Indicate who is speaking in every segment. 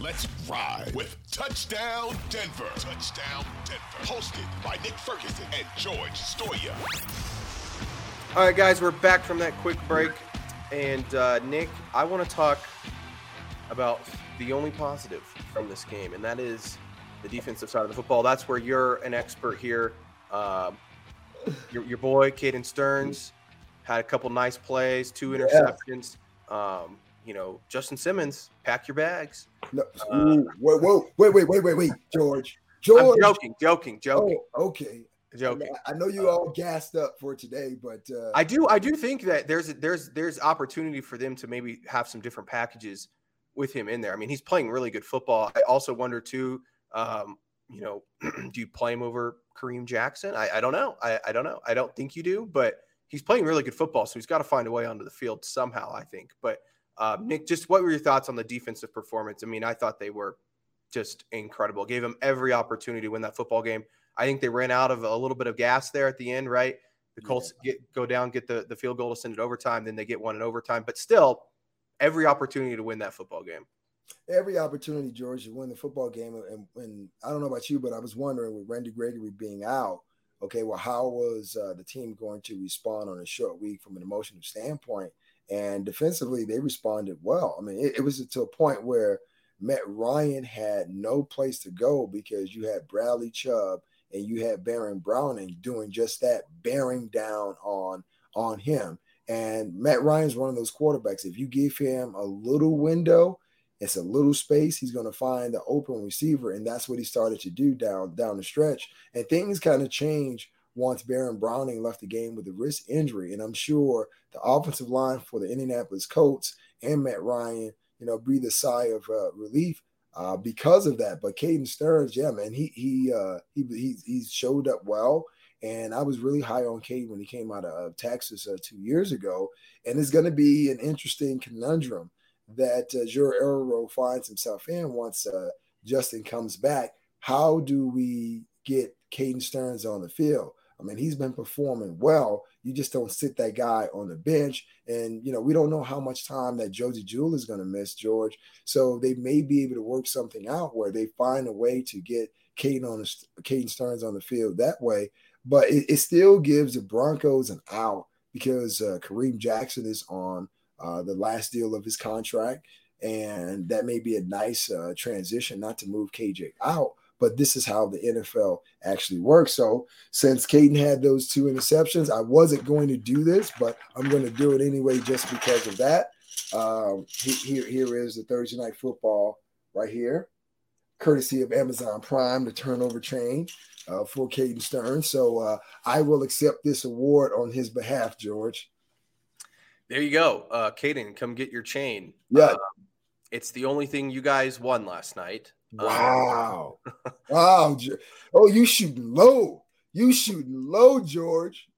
Speaker 1: Let's ride with Touchdown Denver. Touchdown Denver. Hosted by Nick Ferguson and George Stoia.
Speaker 2: All right, guys, we're back from that quick break. And uh, Nick, I want to talk about the only positive from this game, and that is the defensive side of the football. That's where you're an expert here. Um, your, your boy, Caden Sterns, had a couple nice plays, two interceptions. Um, you know, Justin Simmons, pack your bags.
Speaker 3: No, uh, whoa, whoa, wait, wait, wait, wait, wait, George. George.
Speaker 2: I'm joking, joking, joking.
Speaker 3: Oh, okay.
Speaker 2: Joking.
Speaker 3: I know you all gassed up for today, but uh,
Speaker 2: I do, I do think that there's there's there's opportunity for them to maybe have some different packages with him in there. I mean, he's playing really good football. I also wonder too, um, you know, do you play him over Kareem Jackson? I, I don't know. I, I don't know. I don't think you do, but he's playing really good football, so he's got to find a way onto the field somehow. I think, but uh, Nick, just what were your thoughts on the defensive performance? I mean, I thought they were just incredible. Gave them every opportunity to win that football game. I think they ran out of a little bit of gas there at the end, right? The Colts get go down, get the, the field goal to send it overtime, then they get one in overtime. But still, every opportunity to win that football game.
Speaker 3: Every opportunity, George, to win the football game. And, and I don't know about you, but I was wondering with Randy Gregory being out, okay, well, how was uh, the team going to respond on a short week from an emotional standpoint? And defensively, they responded well. I mean, it, it was to a point where Matt Ryan had no place to go because you had Bradley Chubb and you had Baron Browning doing just that, bearing down on on him. And Matt Ryan's one of those quarterbacks. If you give him a little window, it's a little space, he's going to find the open receiver, and that's what he started to do down down the stretch. And things kind of changed once Baron Browning left the game with a wrist injury. And I'm sure the offensive line for the Indianapolis Colts and Matt Ryan, you know, breathe a sigh of uh, relief uh, because of that. But Caden Sterns, yeah, man, he he uh, he he he showed up well. And I was really high on Caden when he came out of Texas uh, two years ago. And it's going to be an interesting conundrum that uh, Joe finds himself in once uh, Justin comes back. How do we get Caden Sterns on the field? I mean, he's been performing well. You just don't sit that guy on the bench. And, you know, we don't know how much time that Josey Jewell is going to miss, George. So they may be able to work something out where they find a way to get Caden on the, Caden Sterns on the field that way. But it, it still gives the Broncos an out because uh, Kareem Jackson is on uh, the last deal of his contract. And that may be a nice uh, transition, not to move KJ out, but this is how the NFL actually works. So since Caden had those two interceptions, I wasn't going to do this, but I'm going to do it anyway just because of that. Um, here, here is the Thursday night football right here, courtesy of Amazon Prime, the turnover chain uh, for Caden Stern. So uh, I will accept this award on his behalf, George.
Speaker 2: There you go, uh, Caden. Come get your chain.
Speaker 3: Yeah,
Speaker 2: uh, it's the only thing you guys won last night.
Speaker 3: Wow. wow. Oh, you shooting low. You shooting low, George.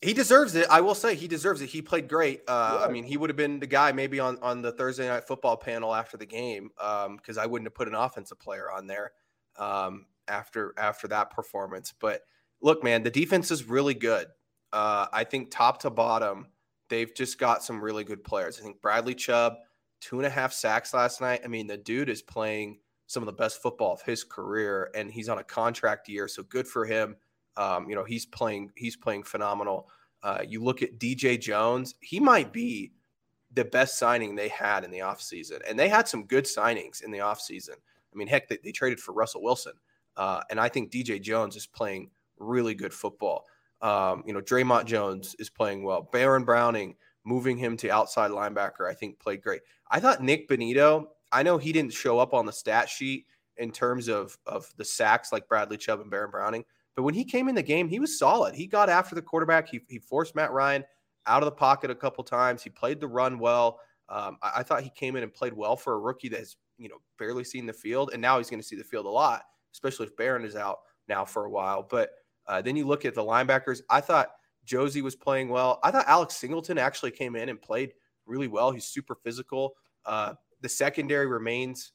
Speaker 2: He deserves it. I will say he deserves it. He played great. Uh, yeah. I mean, he would have been the guy maybe on, on the Thursday night football panel after the game because um, I wouldn't have put an offensive player on there um, after after that performance. But look, man, the defense is really good. Uh, I think top to bottom, they've just got some really good players. I think Bradley Chubb, two and a half sacks last night. I mean, the dude is playing some of the best football of his career, and he's on a contract year, so good for him. Um, you know, he's playing he's playing phenomenal. Uh, you look at DJ Jones, he might be the best signing they had in the offseason. And they had some good signings in the offseason. I mean, heck, they, they traded for Russell Wilson. Uh, and I think DJ Jones is playing really good football. Um, you know, Dre'Mont Jones is playing well. Baron Browning, moving him to outside linebacker, I think played great. I thought Nick Bonitto, I know he didn't show up on the stat sheet in terms of of the sacks like Bradley Chubb and Baron Browning, but when he came in the game, he was solid. He got after the quarterback. He he forced Matt Ryan out of the pocket a couple times. He played the run well. Um, I, I, thought he came in and played well for a rookie that has you know barely seen the field, and now he's going to see the field a lot, especially if Baron is out now for a while. But uh, then you look at the linebackers. I thought Josey was playing well. I thought Alex Singleton actually came in and played really well. He's super physical. Uh, the secondary remains,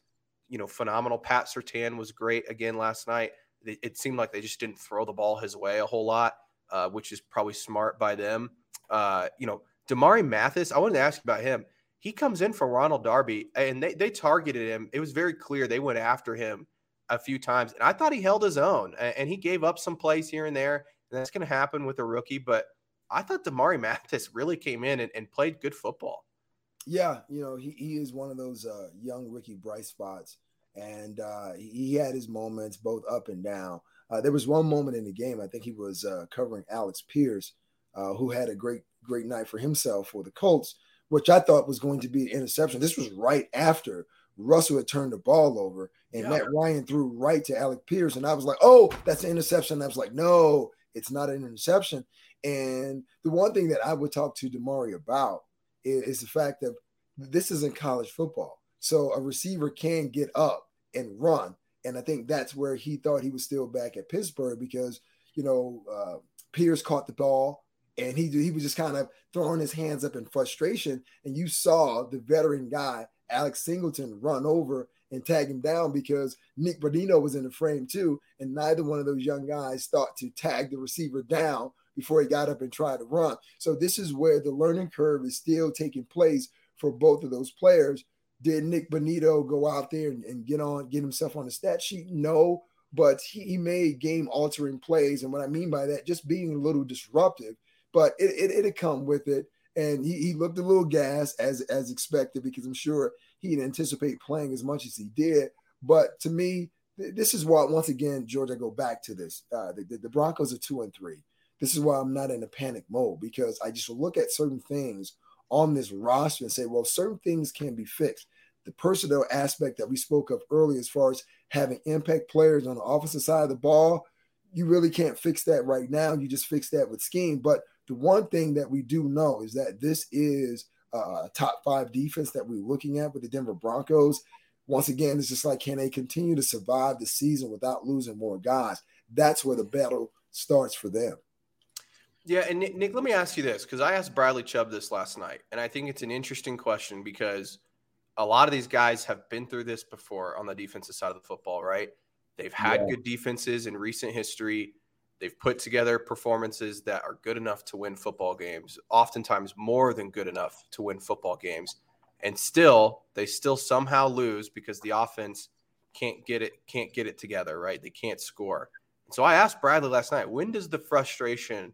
Speaker 2: you know, phenomenal. Pat Surtain was great again last night. It, it seemed like they just didn't throw the ball his way a whole lot, uh, which is probably smart by them. Uh, you know, Damari Mathis, I wanted to ask about him. He comes in for Ronald Darby, and they, they targeted him. It was very clear they went after him a few times, and I thought he held his own. And he gave up some plays here and there, and that's going to happen with a rookie. But I thought Damari Mathis really came in and, and played good football.
Speaker 3: Yeah, you know, he, he is one of those uh, young Ricky bright spots, and uh, he had his moments both up and down. Uh, there was one moment in the game, I think he was uh, covering Alec Pierce, uh, who had a great, great night for himself for the Colts, which I thought was going to be an interception. This was right after Russell had turned the ball over, and yeah. Matt Ryan threw right to Alec Pierce, and I was like, "Oh, that's an interception." I was like, "No, it's not an interception." And the one thing that I would talk to Damari about is, the fact that this isn't college football. So a receiver can get up and run. And I think that's where he thought he was still back at Pittsburgh because, you know, uh, Pierce caught the ball and he, he was just kind of throwing his hands up in frustration. And you saw the veteran guy, Alex Singleton, run over and tag him down because Nick Bonitto was in the frame too. And neither one of those young guys thought to tag the receiver down before he got up and tried to run. So this is where the learning curve is still taking place for both of those players. Did Nick Bonitto go out there and, and get on, get himself on the stat sheet? No, but he, he made game altering plays. And what I mean by that, just being a little disruptive, but it, it, it'd come with it. And he, he looked a little gas as, as expected because I'm sure he didn't anticipate playing as much as he did. But to me, this is why, once again, George, I go back to this. Uh, the, the Broncos are two and three. This is why I'm not in a panic mode because I just look at certain things on this roster and say, well, certain things can be fixed. The personnel aspect that we spoke of earlier, as far as having impact players on the offensive side of the ball, you really can't fix that right now. You just fix that with scheme. But the one thing that we do know is that this is a top five defense that we're looking at with the Denver Broncos. Once again, it's just like, can they continue to survive the season without losing more guys? That's where the battle starts for them.
Speaker 2: Yeah, and Nick, Nick let me ask you this because I asked Bradley Chubb this last night, and I think it's an interesting question because a lot of these guys have been through this before on the defensive side of the football, right? They've had yeah. good defenses in recent history. They've put together performances that are good enough to win football games, oftentimes more than good enough to win football games. And still, they still somehow lose because the offense can't get it can't get it together, right? They can't score. so I asked Bradley last night, when does the frustration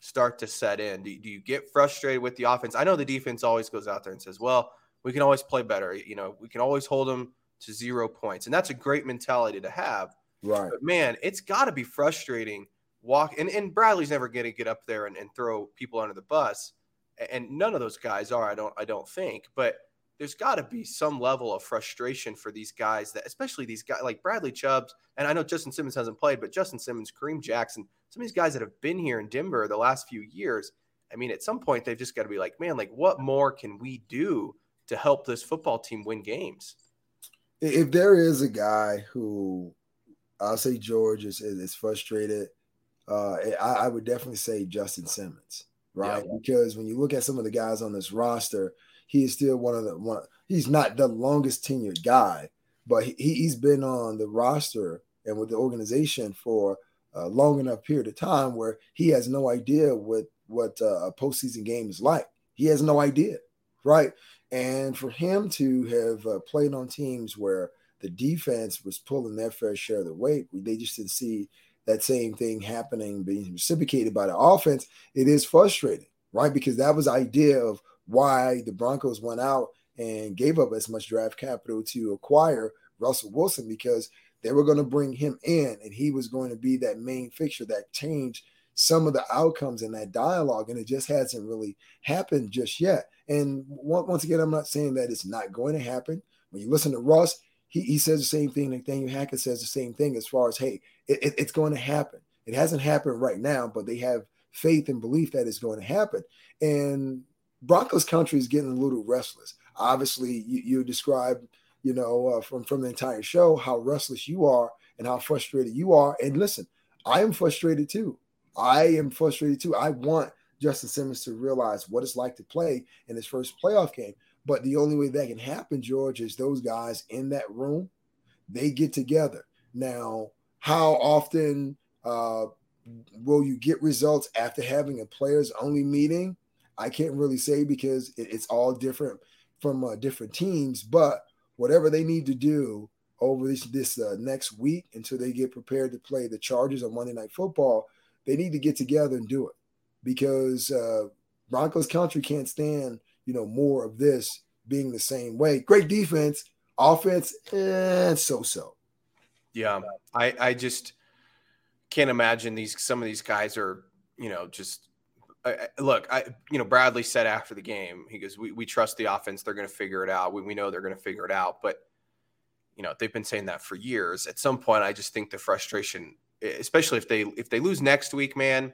Speaker 2: start to set in? Do, do you get frustrated with the offense? I know the defense always goes out there and says, well, we can always play better. You know, we can always hold them to zero points. And that's a great mentality to have.
Speaker 3: Right.
Speaker 2: But man, it's got to be frustrating walk. And, and Bradley's never going to get up there and, and throw people under the bus. And none of those guys are, I don't, I don't think. But there's got to be some level of frustration for these guys that, especially these guys like Bradley Chubbs. And I know Justin Simmons hasn't played, but Justin Simmons, Kareem Jackson, some of these guys that have been here in Denver the last few years, I mean, at some point they've just got to be like, man, like what more can we do to help this football team win games?
Speaker 3: If there is a guy who I'll say George is, is frustrated, uh, I, I, would definitely say Justin Simmons, right? Yeah. Because when you look at some of the guys on this roster, he is still one of the one. He's not the longest tenured guy, but he, he's been on the roster and with the organization for a long enough period of time where he has no idea what what uh, a postseason game is like. He has no idea, right? And for him to have uh, played on teams where the defense was pulling their fair share of the weight, they just didn't see that same thing happening, being reciprocated by the offense. It is frustrating, right? Because that was the idea of why the Broncos went out and gave up as much draft capital to acquire Russell Wilson because they were going to bring him in, and he was going to be that main fixture that changed some of the outcomes in that dialogue. And it just hasn't really happened just yet. And once again, I'm not saying that it's not going to happen, When you listen to Russ, he, he says the same thing. Nathaniel Hackett says the same thing as far as, hey, it, it, it's going to happen. It hasn't happened right now, but they have faith and belief that it's going to happen. And Broncos country is getting a little restless. Obviously, you, you described, you know, uh, from from the entire show how restless you are and how frustrated you are. And listen, I am frustrated too. I am frustrated too. I want Justin Simmons to realize what it's like to play in his first playoff game. But the only way that can happen, George, is those guys in that room, they get together. Now, how often uh, will you get results after having a players only meeting? I can't really say because it, it's all different from uh, different teams. But whatever they need to do over this this uh, next week until they get prepared to play the Chargers on Monday Night Football, they need to get together and do it because uh, Broncos country can't stand you know more of this being the same way. Great defense, offense, and eh, so so.
Speaker 2: Yeah, I I just can't imagine these some of these guys are you know just I, look, I you know Bradley said after the game, he goes, "We, we trust the offense; they're going to figure it out. We, we know they're going to figure it out." But you know they've been saying that for years. At some point, I just think the frustration, especially if they if they lose next week, man,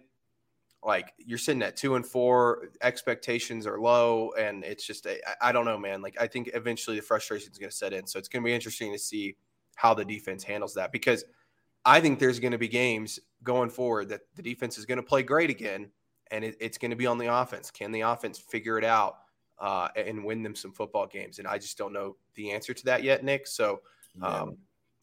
Speaker 2: like you're sitting at two and four, expectations are low, and it's just I, I don't know, man. Like I think eventually the frustration is going to set in. So it's going to be interesting to see how the defense handles that because I think there's going to be games going forward that the defense is going to play great again and it, it's going to be on the offense. Can the offense figure it out uh, and win them some football games? And I just don't know the answer to that yet, Nick. So um,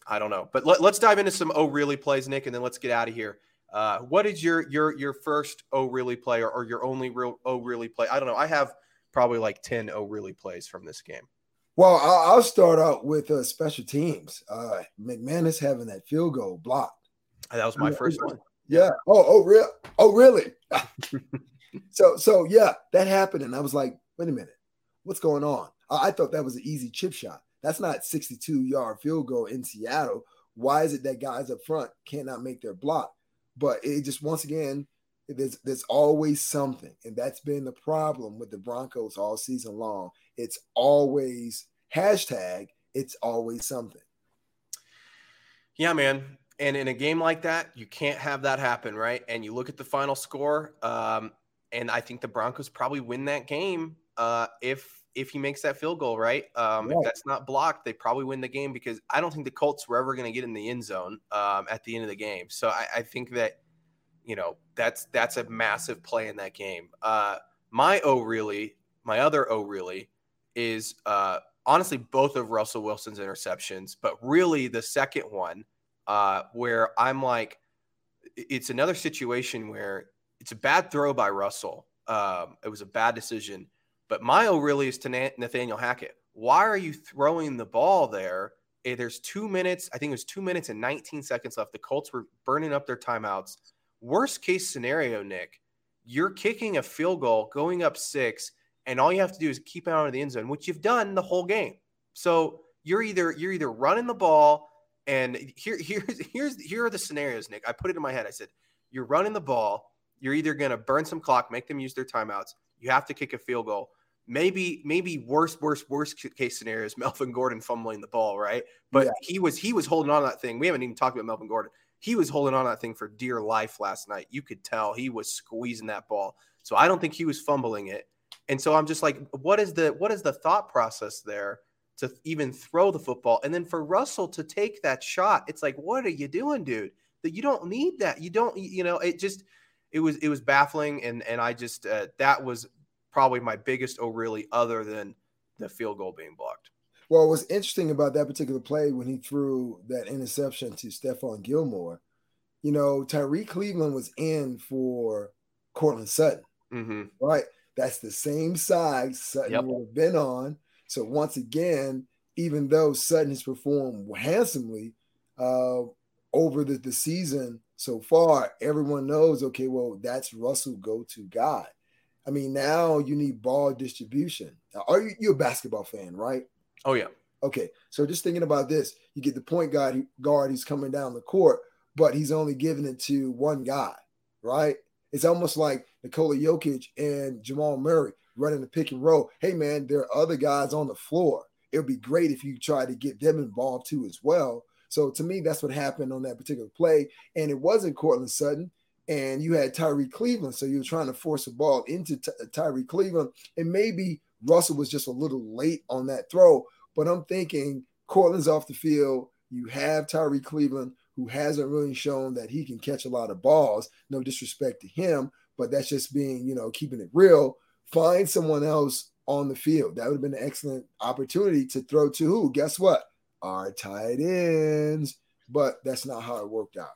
Speaker 2: I don't know. But let, us dive into some oh really plays, Nick, and then let's get out of here. Uh, what is your your your first oh really play or, or your only real oh really play? I don't know. I have probably like ten oh really plays from this game.
Speaker 3: Well, I'll start out with uh, special teams. Uh, McManus having that field goal blocked.
Speaker 2: That was my first one.
Speaker 3: Yeah. Oh, oh, real? Oh, really? so, so yeah, that happened, and I was like, wait a minute, what's going on? I, I thought that was an easy chip shot. That's not 62 yard field goal in Seattle. Why is it that guys up front cannot make their block? But it just once again, there's there's always something, and that's been the problem with the Broncos all season long. It's always hashtag. It's always something.
Speaker 2: Yeah, man and in a game like that, you can't have that happen, right? And you look at the final score, um, and I think the Broncos probably win that game uh, if if he makes that field goal, right? Um, If that's not blocked, they probably win the game because I don't think the Colts were ever going to get in the end zone um, at the end of the game. So I, I, think that you know that's that's a massive play in that game. Uh, my oh really, my other oh really is uh, honestly both of Russell Wilson's interceptions, but really the second one uh, where I'm like, it's another situation where it's a bad throw by Russell. Um, it was a bad decision. But Mayo really is to Nathaniel Hackett. Why are you throwing the ball there? Eh, there's two minutes. I think it was two minutes and 19 seconds left. The Colts were burning up their timeouts. Worst case scenario, Nick, you're kicking a field goal, going up six, and all you have to do is keep it out of the end zone, which you've done the whole game. So you're either you're either running the ball and here, here's here's here are the scenarios, Nick. I put it in my head. I said, you're running the ball. You're either going to burn some clock, make them use their timeouts. You have to kick a field goal. Maybe, maybe worst, worst, worst case scenario is Melvin Gordon fumbling the ball, right? But yeah. he was he was holding on to that thing. We haven't even talked about Melvin Gordon. He was holding on to that thing for dear life last night. You could tell he was squeezing that ball. So I don't think he was fumbling it. And so I'm just like, what is the what is the thought process there? To even throw the football. And then for Russell to take that shot, it's like, what are you doing, dude? That you don't need that. You don't, you know, it just, it was, it was baffling. And, and I just, uh, that was probably my biggest, oh, really, other than the field goal being blocked.
Speaker 3: Well, what's interesting about that particular play when he threw that interception to Stephon Gilmore, you know, Tyrie Cleveland was in for Courtland Sutton,
Speaker 2: mm-hmm.
Speaker 3: right? That's the same side Sutton yep. would have been on so once again, even though Sutton has performed handsomely uh, over the, the season so far, everyone knows, okay, well, that's Russell go-to guy. I mean, now you need ball distribution. Now, are you you're a basketball fan, right?
Speaker 2: Oh yeah.
Speaker 3: Okay, so just thinking about this, you get the point guard guard he's coming down the court, but he's only giving it to one guy, right? It's almost like Nikola Jokic and Jamal Murray running the pick and roll. Hey, man, there are other guys on the floor. it would be great if you try to get them involved too as well. So to me, that's what happened on that particular play. And it wasn't Courtland Sutton. And you had Tyrie Cleveland. So you were trying to force a ball into Ty- uh, Tyrie Cleveland. And maybe Russell was just a little late on that throw. But I'm thinking Courtland's off the field. You have Tyrie Cleveland, who hasn't really shown that he can catch a lot of balls. No disrespect to him, but that's just being, you know, keeping it real. Find someone else on the field. That would have been an excellent opportunity to throw to who? Guess what? Our tight ends. But that's not how it worked out.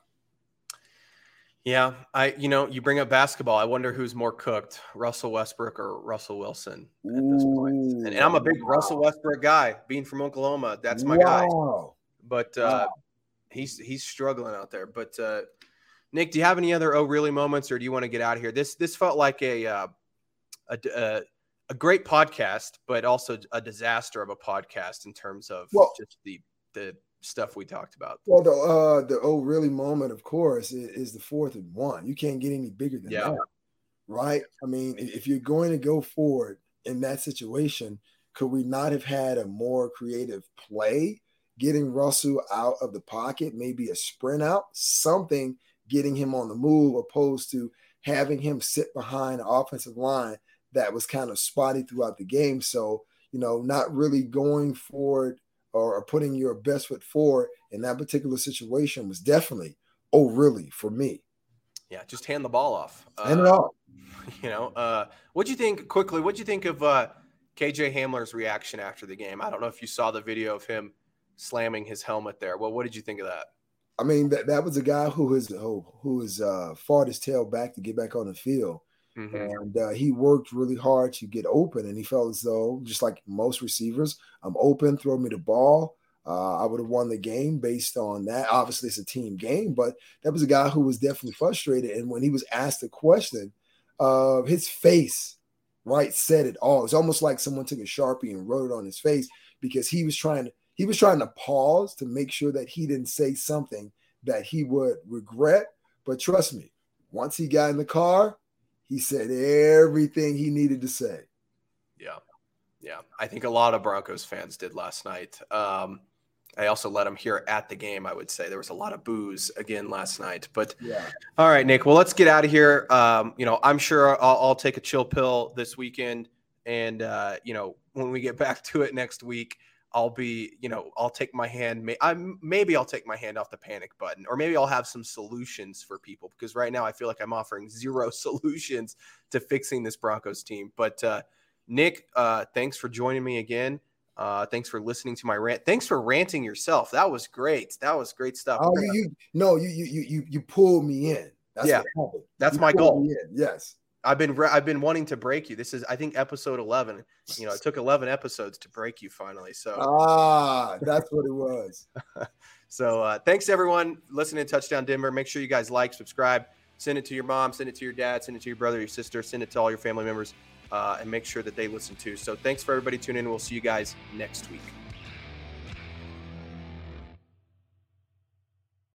Speaker 2: Yeah, I you know you bring up basketball. I wonder who's more cooked, Russell Westbrook or Russell Wilson at this point. And, and I'm a big wow. Russell Westbrook guy, being from Oklahoma. That's my wow. guy. But uh, wow. he's he's struggling out there. But uh, Nick, do you have any other oh really moments, or do you want to get out of here? This this felt like a uh, a, a, a great podcast, but also a disaster of a podcast in terms of well, just the the stuff we talked about.
Speaker 3: Well, the uh the oh really moment, of course, is, is the fourth and one. You can't get any bigger than yeah. that, right? I mean, if you're going to go forward in that situation, could we not have had a more creative play, getting Russell out of the pocket, maybe a sprint out, something getting him on the move, opposed to having him sit behind the offensive line that was kind of spotty throughout the game. So, you know, not really going forward or, putting your best foot forward in that particular situation was definitely, oh, really, for me.
Speaker 2: Yeah, just hand the ball off.
Speaker 3: Hand uh, it off.
Speaker 2: You know, uh, what'd you think quickly? What'd you think of uh, KJ Hamler's reaction after the game? I don't know if you saw the video of him slamming his helmet there. Well, what did you think of that?
Speaker 3: I mean, that, that was a guy who has who, who has uh, fought his tail back to get back on the field. Mm-hmm. And uh, he worked really hard to get open, and he felt as though, just like most receivers, I'm open, throw me the ball. Uh, I would have won the game based on that. Obviously, it's a team game, but that was a guy who was definitely frustrated. And when he was asked the question, uh, his face, right, said it all. It's almost like someone took a sharpie and wrote it on his face because he was trying to he was trying to pause to make sure that he didn't say something that he would regret. But trust me, once he got in the car, he said everything he needed to say.
Speaker 2: Yeah. Yeah. I think a lot of Broncos fans did last night. Um, I also let them hear at the game. I would say there was a lot of boos again last night. But yeah. All right, Nick. Well, let's get out of here. Um, you know, I'm sure I'll, I'll, take a chill pill this weekend, and uh, you know, when we get back to it next week, I'll be, you know, I'll take my hand. I'm maybe I'll take my hand off the panic button, or maybe I'll have some solutions for people because right now I feel like I'm offering zero solutions to fixing this Broncos team. But uh, Nick, uh, thanks for joining me again. Uh, thanks for listening to my rant. Thanks for ranting yourself. That was great. That was great stuff.
Speaker 3: Oh, you, you no, you you you you pulled me in.
Speaker 2: That's yeah, that's you my goal.
Speaker 3: Yes.
Speaker 2: I've been I've been wanting to break you. This is I think episode 11. You know, it took 11 episodes to break you finally. So
Speaker 3: Ah, that's what it was.
Speaker 2: so uh, thanks everyone listening to Touchdown Denver. Make sure you guys like, subscribe, send it to your mom, send it to your dad, send it to your brother, your sister, send it to all your family members, uh, and make sure that they listen too. So thanks for everybody tuning in. We'll see you guys next week.